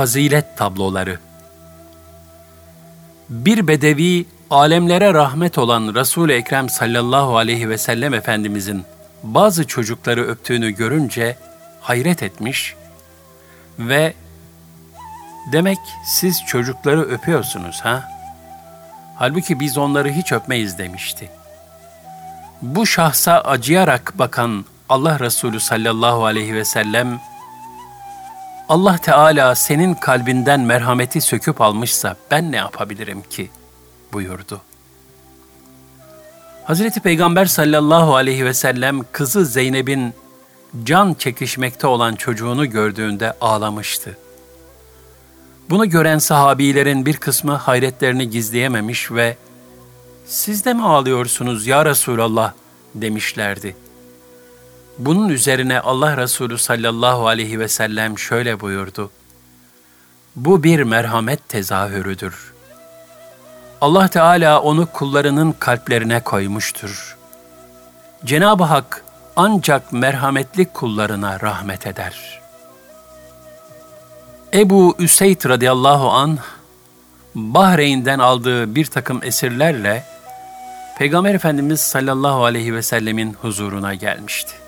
fazilet tabloları. Bir bedevi alemlere rahmet olan Resul-i Ekrem sallallahu aleyhi ve sellem Efendimizin bazı çocukları öptüğünü görünce hayret etmiş ve demek siz çocukları öpüyorsunuz ha? Halbuki biz onları hiç öpmeyiz demişti. Bu şahsa acıyarak bakan Allah Resulü sallallahu aleyhi ve sellem Allah Teala senin kalbinden merhameti söküp almışsa ben ne yapabilirim ki? buyurdu. Hazreti Peygamber sallallahu aleyhi ve sellem kızı Zeynep'in can çekişmekte olan çocuğunu gördüğünde ağlamıştı. Bunu gören sahabilerin bir kısmı hayretlerini gizleyememiş ve ''Siz de mi ağlıyorsunuz ya Resulallah?'' demişlerdi. Bunun üzerine Allah Resulü sallallahu aleyhi ve sellem şöyle buyurdu. Bu bir merhamet tezahürüdür. Allah Teala onu kullarının kalplerine koymuştur. Cenab-ı Hak ancak merhametli kullarına rahmet eder. Ebu Üseyd radıyallahu an Bahreyn'den aldığı bir takım esirlerle Peygamber Efendimiz sallallahu aleyhi ve sellemin huzuruna gelmişti.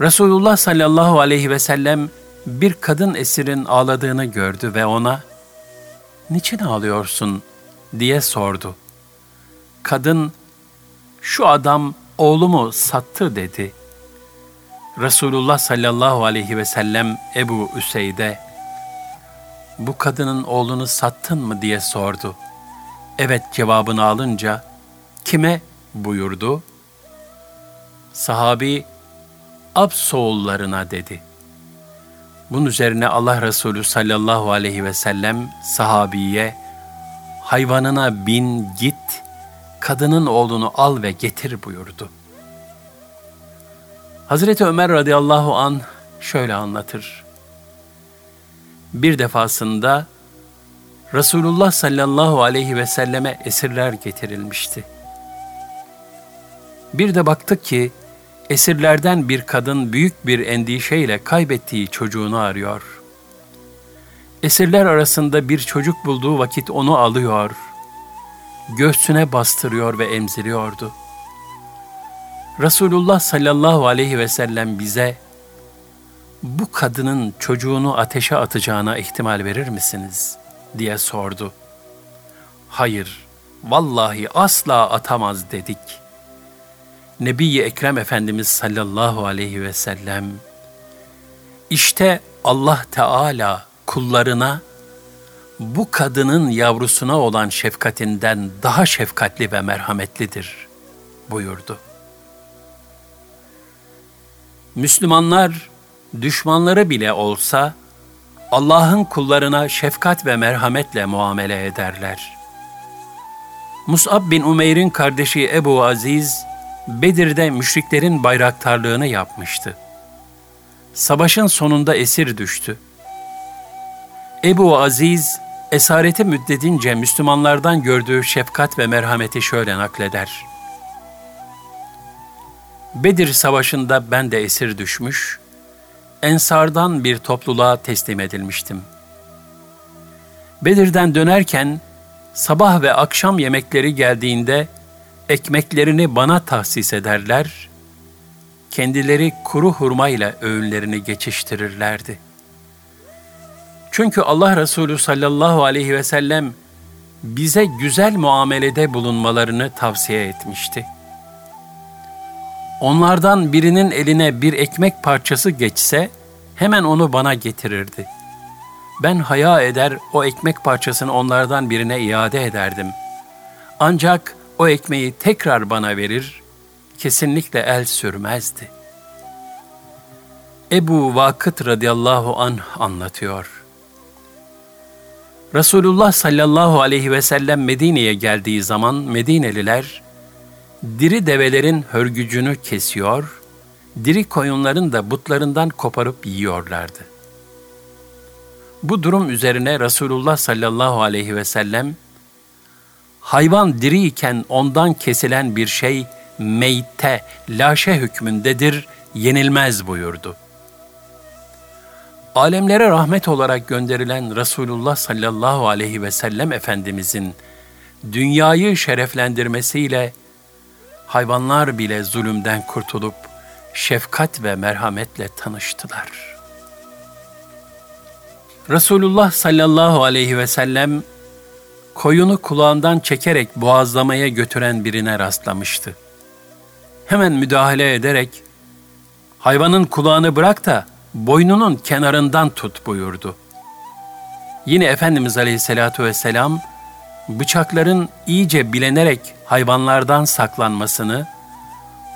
Resulullah sallallahu aleyhi ve sellem bir kadın esirin ağladığını gördü ve ona "Niçin ağlıyorsun?" diye sordu. Kadın "Şu adam oğlumu sattı." dedi. Resulullah sallallahu aleyhi ve sellem Ebu Üseyd'e "Bu kadının oğlunu sattın mı?" diye sordu. Evet cevabını alınca kime buyurdu? Sahabi Absoğullarına dedi. Bunun üzerine Allah Resulü sallallahu aleyhi ve sellem sahabiye hayvanına bin git, kadının oğlunu al ve getir buyurdu. Hazreti Ömer radıyallahu an şöyle anlatır. Bir defasında Resulullah sallallahu aleyhi ve selleme esirler getirilmişti. Bir de baktık ki esirlerden bir kadın büyük bir endişeyle kaybettiği çocuğunu arıyor. Esirler arasında bir çocuk bulduğu vakit onu alıyor, göğsüne bastırıyor ve emziriyordu. Resulullah sallallahu aleyhi ve sellem bize bu kadının çocuğunu ateşe atacağına ihtimal verir misiniz?'' diye sordu. Hayır, vallahi asla atamaz dedik. Nebi-i Ekrem Efendimiz sallallahu aleyhi ve sellem, işte Allah Teala kullarına bu kadının yavrusuna olan şefkatinden daha şefkatli ve merhametlidir buyurdu. Müslümanlar düşmanları bile olsa Allah'ın kullarına şefkat ve merhametle muamele ederler. Mus'ab bin Umeyr'in kardeşi Ebu Aziz, Bedir'de müşriklerin bayraktarlığını yapmıştı. Savaşın sonunda esir düştü. Ebu Aziz, esareti müddedince Müslümanlardan gördüğü şefkat ve merhameti şöyle nakleder. Bedir Savaşı'nda ben de esir düşmüş, Ensardan bir topluluğa teslim edilmiştim. Bedir'den dönerken sabah ve akşam yemekleri geldiğinde ekmeklerini bana tahsis ederler, kendileri kuru hurma ile öğünlerini geçiştirirlerdi. Çünkü Allah Resulü sallallahu aleyhi ve sellem bize güzel muamelede bulunmalarını tavsiye etmişti.'' Onlardan birinin eline bir ekmek parçası geçse hemen onu bana getirirdi. Ben haya eder o ekmek parçasını onlardan birine iade ederdim. Ancak o ekmeği tekrar bana verir, kesinlikle el sürmezdi. Ebu Vakıt radıyallahu anh anlatıyor. Resulullah sallallahu aleyhi ve sellem Medine'ye geldiği zaman Medineliler diri develerin hörgücünü kesiyor, diri koyunların da butlarından koparıp yiyorlardı. Bu durum üzerine Resulullah sallallahu aleyhi ve sellem, hayvan diri iken ondan kesilen bir şey meyte, laşe hükmündedir, yenilmez buyurdu. alemlere rahmet olarak gönderilen Resulullah sallallahu aleyhi ve sellem Efendimizin dünyayı şereflendirmesiyle hayvanlar bile zulümden kurtulup şefkat ve merhametle tanıştılar. Resulullah sallallahu aleyhi ve sellem koyunu kulağından çekerek boğazlamaya götüren birine rastlamıştı. Hemen müdahale ederek hayvanın kulağını bırak da boynunun kenarından tut buyurdu. Yine Efendimiz Aleyhisselatü Vesselam bıçakların iyice bilenerek hayvanlardan saklanmasını,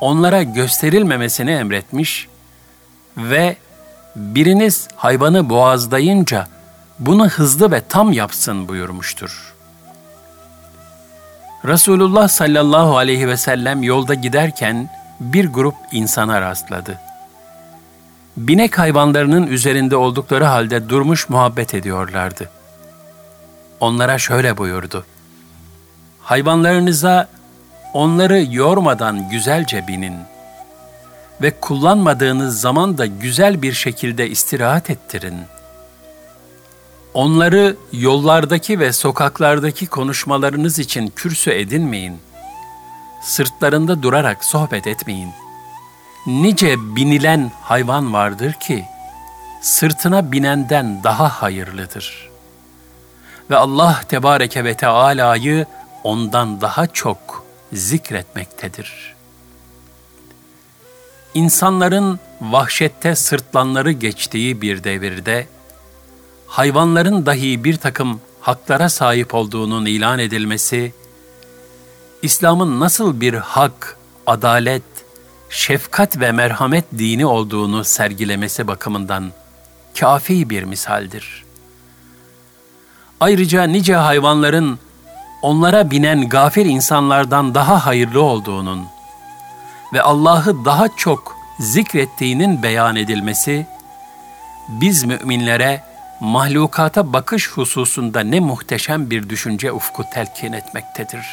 onlara gösterilmemesini emretmiş ve biriniz hayvanı boğazlayınca bunu hızlı ve tam yapsın buyurmuştur. Resulullah sallallahu aleyhi ve sellem yolda giderken bir grup insana rastladı. Binek hayvanlarının üzerinde oldukları halde durmuş muhabbet ediyorlardı. Onlara şöyle buyurdu. Hayvanlarınıza onları yormadan güzelce binin ve kullanmadığınız zaman da güzel bir şekilde istirahat ettirin. Onları yollardaki ve sokaklardaki konuşmalarınız için kürsü edinmeyin. Sırtlarında durarak sohbet etmeyin. Nice binilen hayvan vardır ki, sırtına binenden daha hayırlıdır. Ve Allah Tebareke ve Teala'yı ondan daha çok zikretmektedir. İnsanların vahşette sırtlanları geçtiği bir devirde, hayvanların dahi bir takım haklara sahip olduğunun ilan edilmesi, İslam'ın nasıl bir hak, adalet, şefkat ve merhamet dini olduğunu sergilemesi bakımından kafi bir misaldir. Ayrıca nice hayvanların onlara binen gafir insanlardan daha hayırlı olduğunun ve Allah'ı daha çok zikrettiğinin beyan edilmesi, biz müminlere mahlukata bakış hususunda ne muhteşem bir düşünce ufku telkin etmektedir.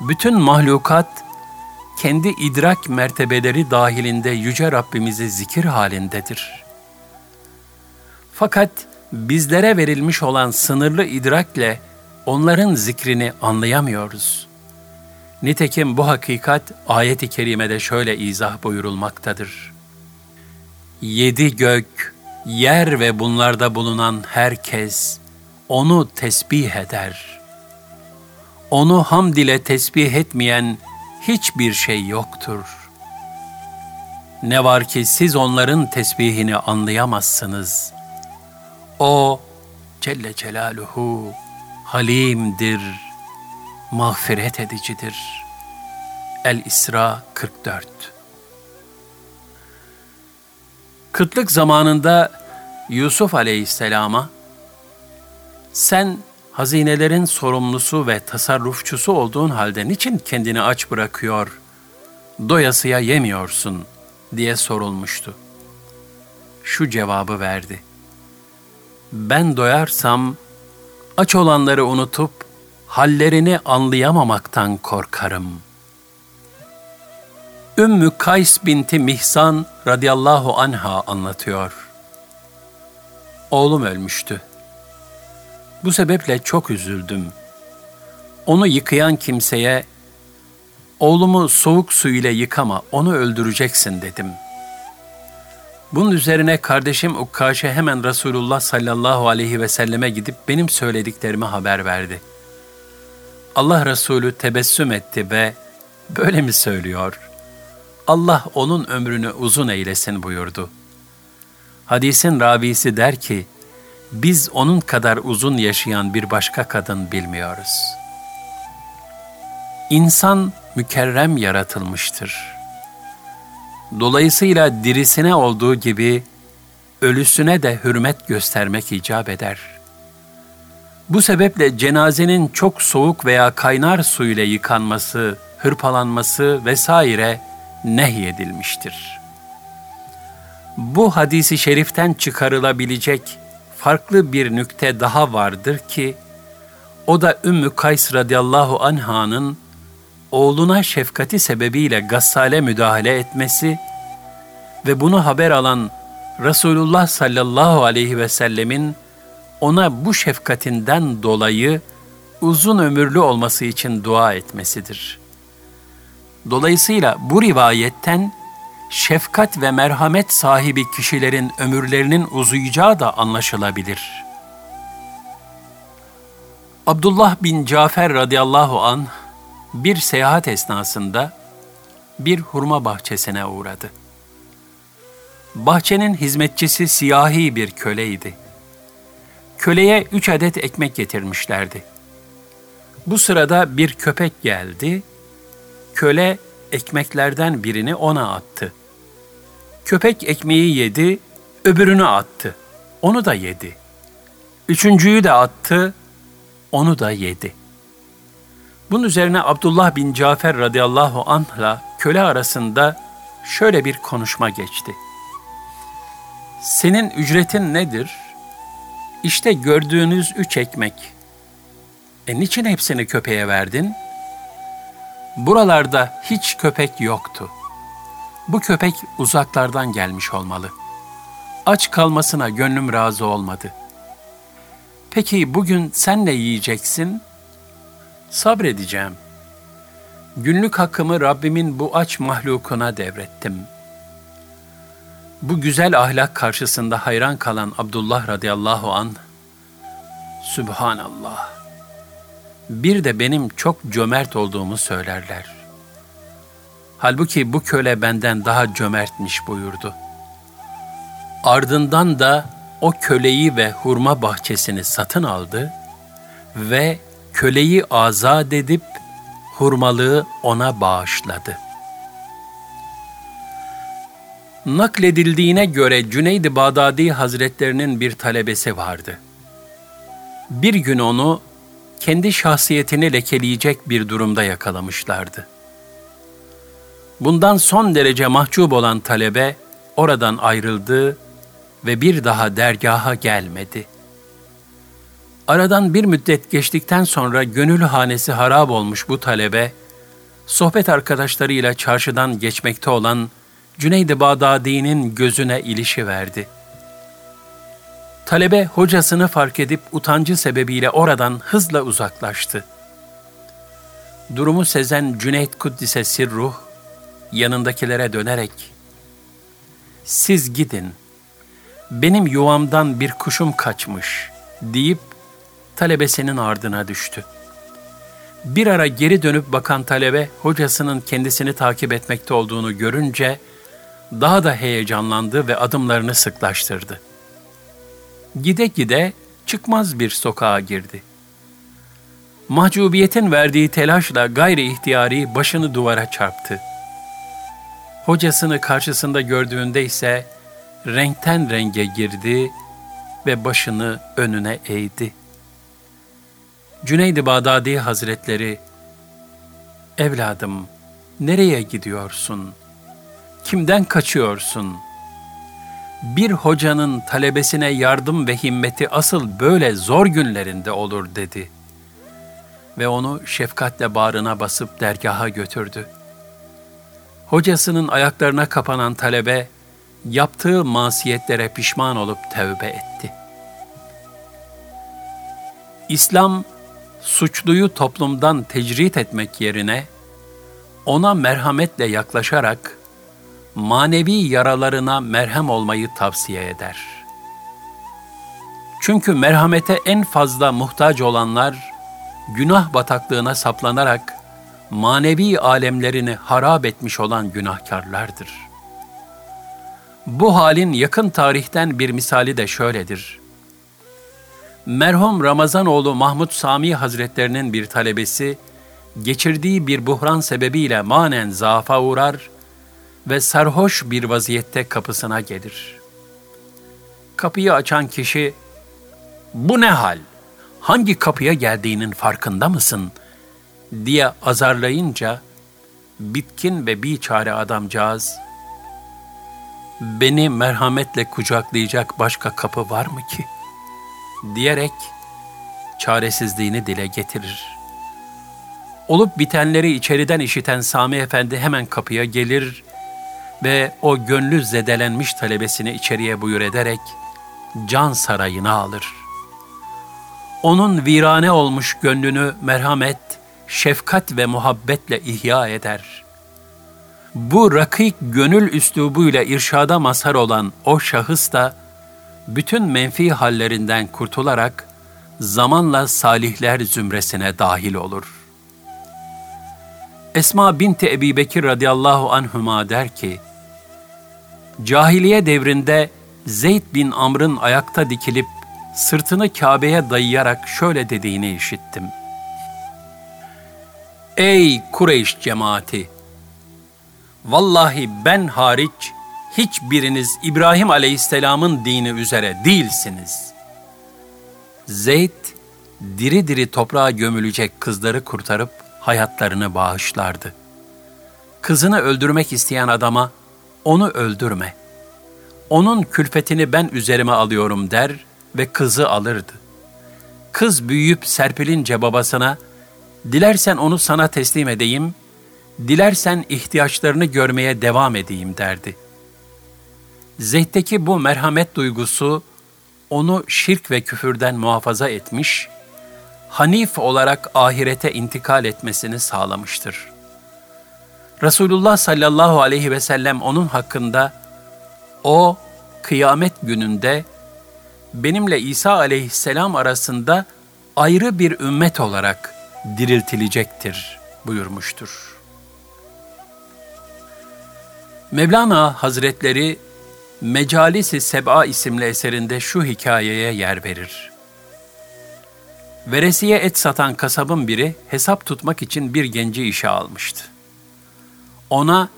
Bütün mahlukat, kendi idrak mertebeleri dahilinde Yüce Rabbimizi zikir halindedir. Fakat bizlere verilmiş olan sınırlı idrakle onların zikrini anlayamıyoruz. Nitekim bu hakikat ayet-i kerimede şöyle izah buyurulmaktadır. Yedi gök, yer ve bunlarda bulunan herkes onu tesbih eder. Onu hamd ile tesbih etmeyen hiçbir şey yoktur. Ne var ki siz onların tesbihini anlayamazsınız. O Celle Celaluhu halimdir, mağfiret edicidir. El-İsra 44 Kıtlık zamanında Yusuf aleyhisselama, sen hazinelerin sorumlusu ve tasarrufçusu olduğun halde niçin kendini aç bırakıyor, doyasıya yemiyorsun diye sorulmuştu. Şu cevabı verdi. Ben doyarsam aç olanları unutup hallerini anlayamamaktan korkarım. Ümmü Kays binti Mihsan radıyallahu anha anlatıyor. Oğlum ölmüştü. Bu sebeple çok üzüldüm. Onu yıkayan kimseye, oğlumu soğuk su ile yıkama, onu öldüreceksin dedim. Bunun üzerine kardeşim Ukkaşe hemen Resulullah sallallahu aleyhi ve selleme gidip benim söylediklerimi haber verdi. Allah Resulü tebessüm etti ve böyle mi söylüyor? Allah onun ömrünü uzun eylesin buyurdu.'' Hadisin ravisi der ki, biz onun kadar uzun yaşayan bir başka kadın bilmiyoruz. İnsan mükerrem yaratılmıştır. Dolayısıyla dirisine olduğu gibi ölüsüne de hürmet göstermek icap eder. Bu sebeple cenazenin çok soğuk veya kaynar su ile yıkanması, hırpalanması vesaire nehyedilmiştir.'' Bu hadisi şeriften çıkarılabilecek farklı bir nükte daha vardır ki, o da Ümmü Kays radıyallahu anh'ın oğluna şefkati sebebiyle gassale müdahale etmesi ve bunu haber alan Resulullah sallallahu aleyhi ve sellemin ona bu şefkatinden dolayı uzun ömürlü olması için dua etmesidir. Dolayısıyla bu rivayetten şefkat ve merhamet sahibi kişilerin ömürlerinin uzayacağı da anlaşılabilir. Abdullah bin Cafer radıyallahu an bir seyahat esnasında bir hurma bahçesine uğradı. Bahçenin hizmetçisi siyahi bir köleydi. Köleye üç adet ekmek getirmişlerdi. Bu sırada bir köpek geldi. Köle ekmeklerden birini ona attı. Köpek ekmeği yedi, öbürünü attı. Onu da yedi. Üçüncüyü de attı, onu da yedi. Bunun üzerine Abdullah bin Cafer radıyallahu anh'la köle arasında şöyle bir konuşma geçti. Senin ücretin nedir? İşte gördüğünüz üç ekmek. E niçin hepsini köpeğe verdin? Buralarda hiç köpek yoktu. Bu köpek uzaklardan gelmiş olmalı. Aç kalmasına gönlüm razı olmadı. Peki bugün sen ne yiyeceksin? Sabredeceğim. Günlük hakkımı Rabbimin bu aç mahlukuna devrettim. Bu güzel ahlak karşısında hayran kalan Abdullah radıyallahu an, Sübhanallah. Bir de benim çok cömert olduğumu söylerler. Halbuki bu köle benden daha cömertmiş buyurdu. Ardından da o köleyi ve hurma bahçesini satın aldı ve köleyi azat edip hurmalığı ona bağışladı. Nakledildiğine göre Cüneyd-i Bağdadi Hazretlerinin bir talebesi vardı. Bir gün onu kendi şahsiyetini lekeleyecek bir durumda yakalamışlardı. Bundan son derece mahcup olan talebe oradan ayrıldı ve bir daha dergaha gelmedi. Aradan bir müddet geçtikten sonra gönül hanesi harap olmuş bu talebe, sohbet arkadaşlarıyla çarşıdan geçmekte olan Cüneyd-i Bağdadi'nin gözüne ilişi verdi. Talebe hocasını fark edip utancı sebebiyle oradan hızla uzaklaştı. Durumu sezen Cüneyt Kuddise Sirruh, yanındakilere dönerek, ''Siz gidin, benim yuvamdan bir kuşum kaçmış.'' deyip talebesinin ardına düştü. Bir ara geri dönüp bakan talebe hocasının kendisini takip etmekte olduğunu görünce daha da heyecanlandı ve adımlarını sıklaştırdı. Gide gide çıkmaz bir sokağa girdi. Mahcubiyetin verdiği telaşla gayri ihtiyari başını duvara çarptı. Hocasını karşısında gördüğünde ise renkten renge girdi ve başını önüne eğdi. Cüneyd-i Bağdadi Hazretleri, Evladım, nereye gidiyorsun? Kimden kaçıyorsun? Bir hocanın talebesine yardım ve himmeti asıl böyle zor günlerinde olur dedi. Ve onu şefkatle bağrına basıp dergaha götürdü. Hocasının ayaklarına kapanan talebe, yaptığı masiyetlere pişman olup tevbe etti. İslam, suçluyu toplumdan tecrit etmek yerine ona merhametle yaklaşarak manevi yaralarına merhem olmayı tavsiye eder. Çünkü merhamete en fazla muhtaç olanlar günah bataklığına saplanarak manevi alemlerini harap etmiş olan günahkarlardır. Bu halin yakın tarihten bir misali de şöyledir merhum Ramazanoğlu Mahmud Sami Hazretlerinin bir talebesi, geçirdiği bir buhran sebebiyle manen zaafa uğrar ve sarhoş bir vaziyette kapısına gelir. Kapıyı açan kişi, ''Bu ne hal? Hangi kapıya geldiğinin farkında mısın?'' Diye azarlayınca, bitkin ve bir çare adamcağız, ''Beni merhametle kucaklayacak başka kapı var mı ki?'' diyerek çaresizliğini dile getirir. Olup bitenleri içeriden işiten Sami Efendi hemen kapıya gelir ve o gönlü zedelenmiş talebesini içeriye buyur ederek can sarayına alır. Onun virane olmuş gönlünü merhamet, şefkat ve muhabbetle ihya eder. Bu rakik gönül üslubuyla irşada mazhar olan o şahıs da bütün menfi hallerinden kurtularak zamanla salihler zümresine dahil olur. Esma binti Ebi Bekir radıyallahu anhüma der ki, Cahiliye devrinde Zeyd bin Amr'ın ayakta dikilip sırtını Kabe'ye dayayarak şöyle dediğini işittim. Ey Kureyş cemaati! Vallahi ben hariç hiçbiriniz İbrahim aleyhisselamın dini üzere değilsiniz. Zeyd, diri diri toprağa gömülecek kızları kurtarıp hayatlarını bağışlardı. Kızını öldürmek isteyen adama, onu öldürme. Onun külfetini ben üzerime alıyorum der ve kızı alırdı. Kız büyüyüp serpilince babasına, dilersen onu sana teslim edeyim, dilersen ihtiyaçlarını görmeye devam edeyim derdi. Zeyd'deki bu merhamet duygusu onu şirk ve küfürden muhafaza etmiş, Hanif olarak ahirete intikal etmesini sağlamıştır. Resulullah sallallahu aleyhi ve sellem onun hakkında o kıyamet gününde benimle İsa aleyhisselam arasında ayrı bir ümmet olarak diriltilecektir buyurmuştur. Mevlana Hazretleri Mecalisi Seb'a isimli eserinde şu hikayeye yer verir. Veresiye et satan kasabın biri hesap tutmak için bir genci işe almıştı. Ona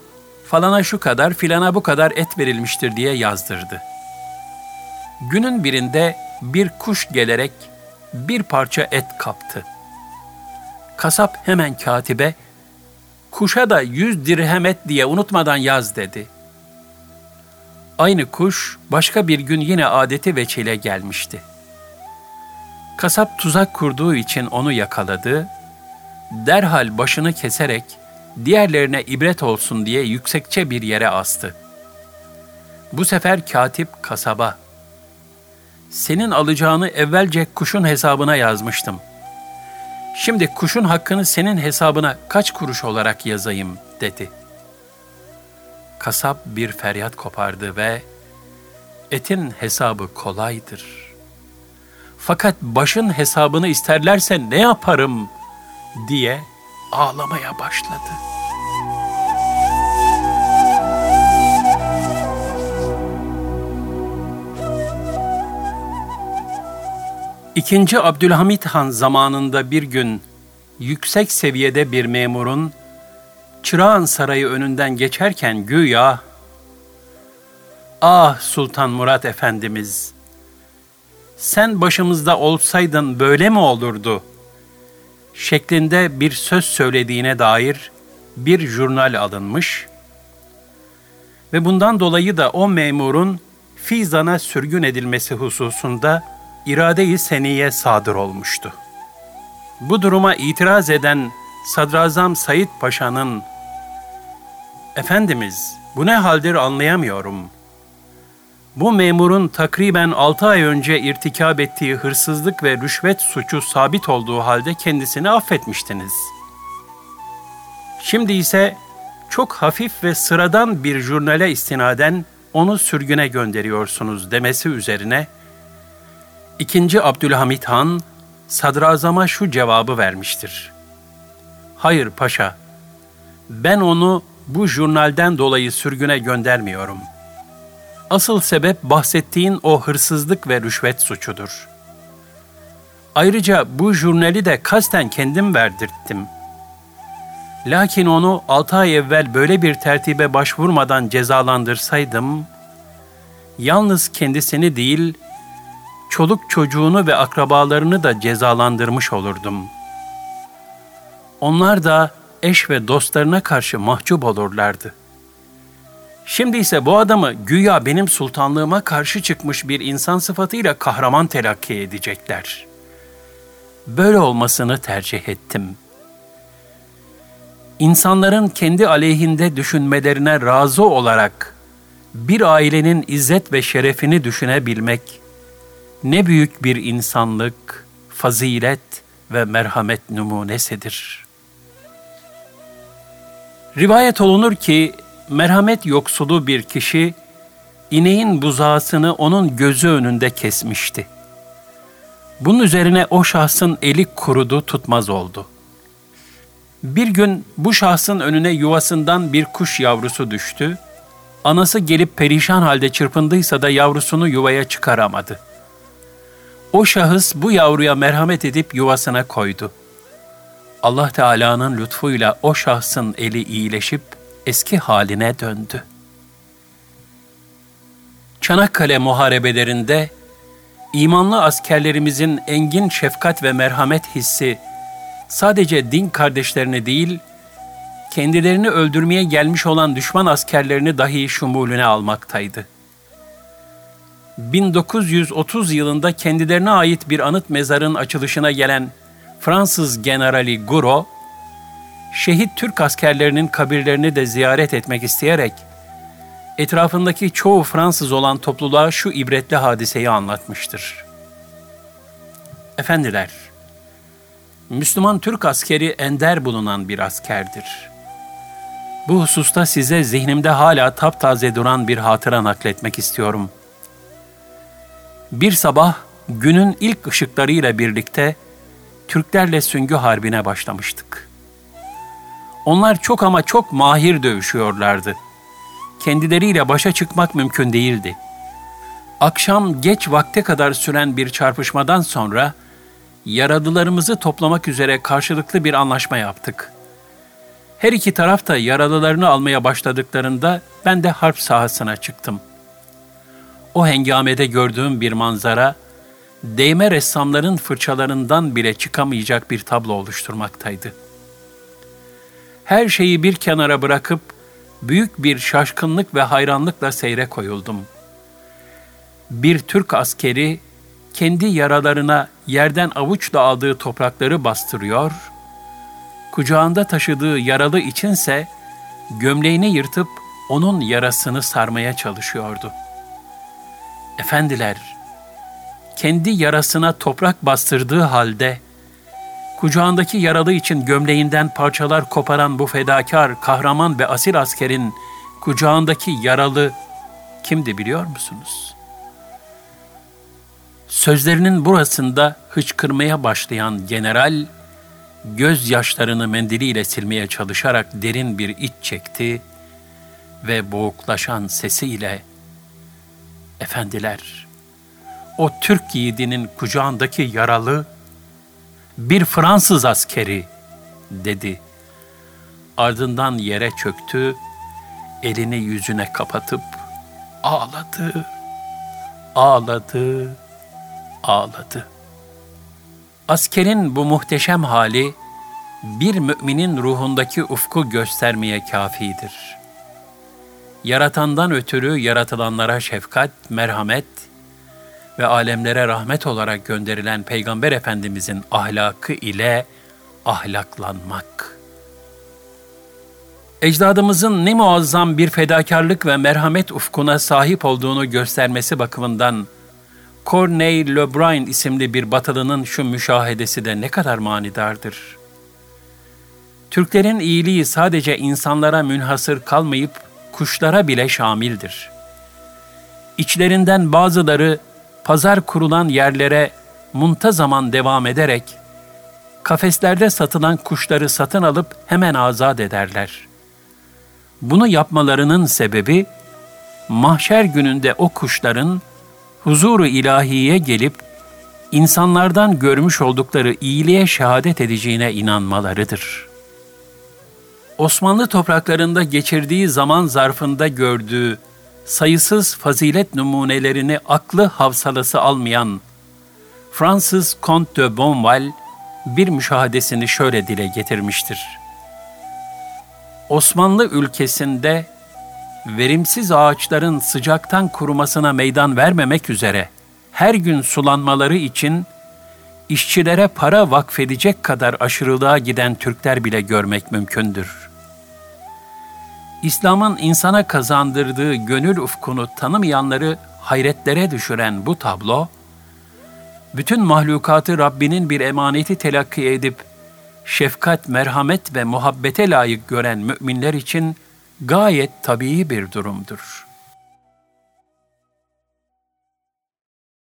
falana şu kadar filana bu kadar et verilmiştir diye yazdırdı. Günün birinde bir kuş gelerek bir parça et kaptı. Kasap hemen katibe, kuşa da yüz dirhem et diye unutmadan yaz dedi. Aynı kuş başka bir gün yine adeti veçile gelmişti. Kasap tuzak kurduğu için onu yakaladı, derhal başını keserek diğerlerine ibret olsun diye yüksekçe bir yere astı. Bu sefer katip kasaba, senin alacağını evvelce kuşun hesabına yazmıştım. Şimdi kuşun hakkını senin hesabına kaç kuruş olarak yazayım dedi. Kasap bir feryat kopardı ve etin hesabı kolaydır.'' Fakat başın hesabını isterlerse ne yaparım diye ağlamaya başladı. İkinci Abdülhamit Han zamanında bir gün yüksek seviyede bir memurun Çırağan Sarayı önünden geçerken güya Ah Sultan Murat Efendimiz sen başımızda olsaydın böyle mi olurdu? şeklinde bir söz söylediğine dair bir jurnal alınmış ve bundan dolayı da o memurun Fizan'a sürgün edilmesi hususunda irade-i seniye sadır olmuştu. Bu duruma itiraz eden Sadrazam Said Paşa'nın Efendimiz bu ne haldir anlayamıyorum.'' Bu memurun takriben 6 ay önce irtikab ettiği hırsızlık ve rüşvet suçu sabit olduğu halde kendisini affetmiştiniz. Şimdi ise çok hafif ve sıradan bir jurnale istinaden onu sürgüne gönderiyorsunuz demesi üzerine 2. Abdülhamit Han sadrazama şu cevabı vermiştir. Hayır paşa, ben onu bu jurnalden dolayı sürgüne göndermiyorum.'' Asıl sebep bahsettiğin o hırsızlık ve rüşvet suçudur. Ayrıca bu jurnali de kasten kendim verdirttim. Lakin onu altı ay evvel böyle bir tertibe başvurmadan cezalandırsaydım, yalnız kendisini değil, çoluk çocuğunu ve akrabalarını da cezalandırmış olurdum. Onlar da eş ve dostlarına karşı mahcup olurlardı.'' Şimdi ise bu adamı güya benim sultanlığıma karşı çıkmış bir insan sıfatıyla kahraman telakki edecekler. Böyle olmasını tercih ettim. insanların kendi aleyhinde düşünmelerine razı olarak bir ailenin izzet ve şerefini düşünebilmek ne büyük bir insanlık, fazilet ve merhamet numunesidir. Rivayet olunur ki merhamet yoksulu bir kişi ineğin buzağısını onun gözü önünde kesmişti. Bunun üzerine o şahsın eli kurudu tutmaz oldu. Bir gün bu şahsın önüne yuvasından bir kuş yavrusu düştü. Anası gelip perişan halde çırpındıysa da yavrusunu yuvaya çıkaramadı. O şahıs bu yavruya merhamet edip yuvasına koydu. Allah Teala'nın lütfuyla o şahsın eli iyileşip eski haline döndü. Çanakkale muharebelerinde imanlı askerlerimizin engin şefkat ve merhamet hissi sadece din kardeşlerini değil, kendilerini öldürmeye gelmiş olan düşman askerlerini dahi şumulüne almaktaydı. 1930 yılında kendilerine ait bir anıt mezarın açılışına gelen Fransız generali Gouraud, şehit Türk askerlerinin kabirlerini de ziyaret etmek isteyerek etrafındaki çoğu Fransız olan topluluğa şu ibretli hadiseyi anlatmıştır. Efendiler, Müslüman Türk askeri ender bulunan bir askerdir. Bu hususta size zihnimde hala taptaze duran bir hatıra nakletmek istiyorum. Bir sabah günün ilk ışıklarıyla birlikte Türklerle süngü harbine başlamıştık. Onlar çok ama çok mahir dövüşüyorlardı. Kendileriyle başa çıkmak mümkün değildi. Akşam geç vakte kadar süren bir çarpışmadan sonra yaralılarımızı toplamak üzere karşılıklı bir anlaşma yaptık. Her iki taraf da yaralılarını almaya başladıklarında ben de harp sahasına çıktım. O hengamede gördüğüm bir manzara, değme ressamların fırçalarından bile çıkamayacak bir tablo oluşturmaktaydı. Her şeyi bir kenara bırakıp büyük bir şaşkınlık ve hayranlıkla seyre koyuldum. Bir Türk askeri kendi yaralarına yerden avuçla aldığı toprakları bastırıyor, kucağında taşıdığı yaralı içinse gömleğini yırtıp onun yarasını sarmaya çalışıyordu. Efendiler, kendi yarasına toprak bastırdığı halde, kucağındaki yaralı için gömleğinden parçalar koparan bu fedakar, kahraman ve asil askerin kucağındaki yaralı kimdi biliyor musunuz? Sözlerinin burasında hıçkırmaya başlayan general, gözyaşlarını mendiliyle silmeye çalışarak derin bir iç çekti ve boğuklaşan sesiyle, Efendiler, o Türk yiğidinin kucağındaki yaralı, bir Fransız askeri, dedi. Ardından yere çöktü, elini yüzüne kapatıp ağladı, ağladı, ağladı. Askerin bu muhteşem hali bir müminin ruhundaki ufku göstermeye kafidir. Yaratandan ötürü yaratılanlara şefkat, merhamet ve alemlere rahmet olarak gönderilen Peygamber Efendimizin ahlakı ile ahlaklanmak. Ecdadımızın ne muazzam bir fedakarlık ve merhamet ufkuna sahip olduğunu göstermesi bakımından Corneille Lebrun isimli bir batılının şu müşahedesi de ne kadar manidardır. Türklerin iyiliği sadece insanlara münhasır kalmayıp kuşlara bile şamildir. İçlerinden bazıları pazar kurulan yerlere muntazaman devam ederek kafeslerde satılan kuşları satın alıp hemen azat ederler. Bunu yapmalarının sebebi mahşer gününde o kuşların huzuru ilahiye gelip insanlardan görmüş oldukları iyiliğe şehadet edeceğine inanmalarıdır. Osmanlı topraklarında geçirdiği zaman zarfında gördüğü sayısız fazilet numunelerini aklı havsalası almayan Fransız Comte de Bonval bir müşahadesini şöyle dile getirmiştir. Osmanlı ülkesinde verimsiz ağaçların sıcaktan kurumasına meydan vermemek üzere her gün sulanmaları için işçilere para vakfedecek kadar aşırılığa giden Türkler bile görmek mümkündür. İslam'ın insana kazandırdığı gönül ufkunu tanımayanları hayretlere düşüren bu tablo, bütün mahlukatı Rabbinin bir emaneti telakki edip, şefkat, merhamet ve muhabbete layık gören müminler için gayet tabii bir durumdur.''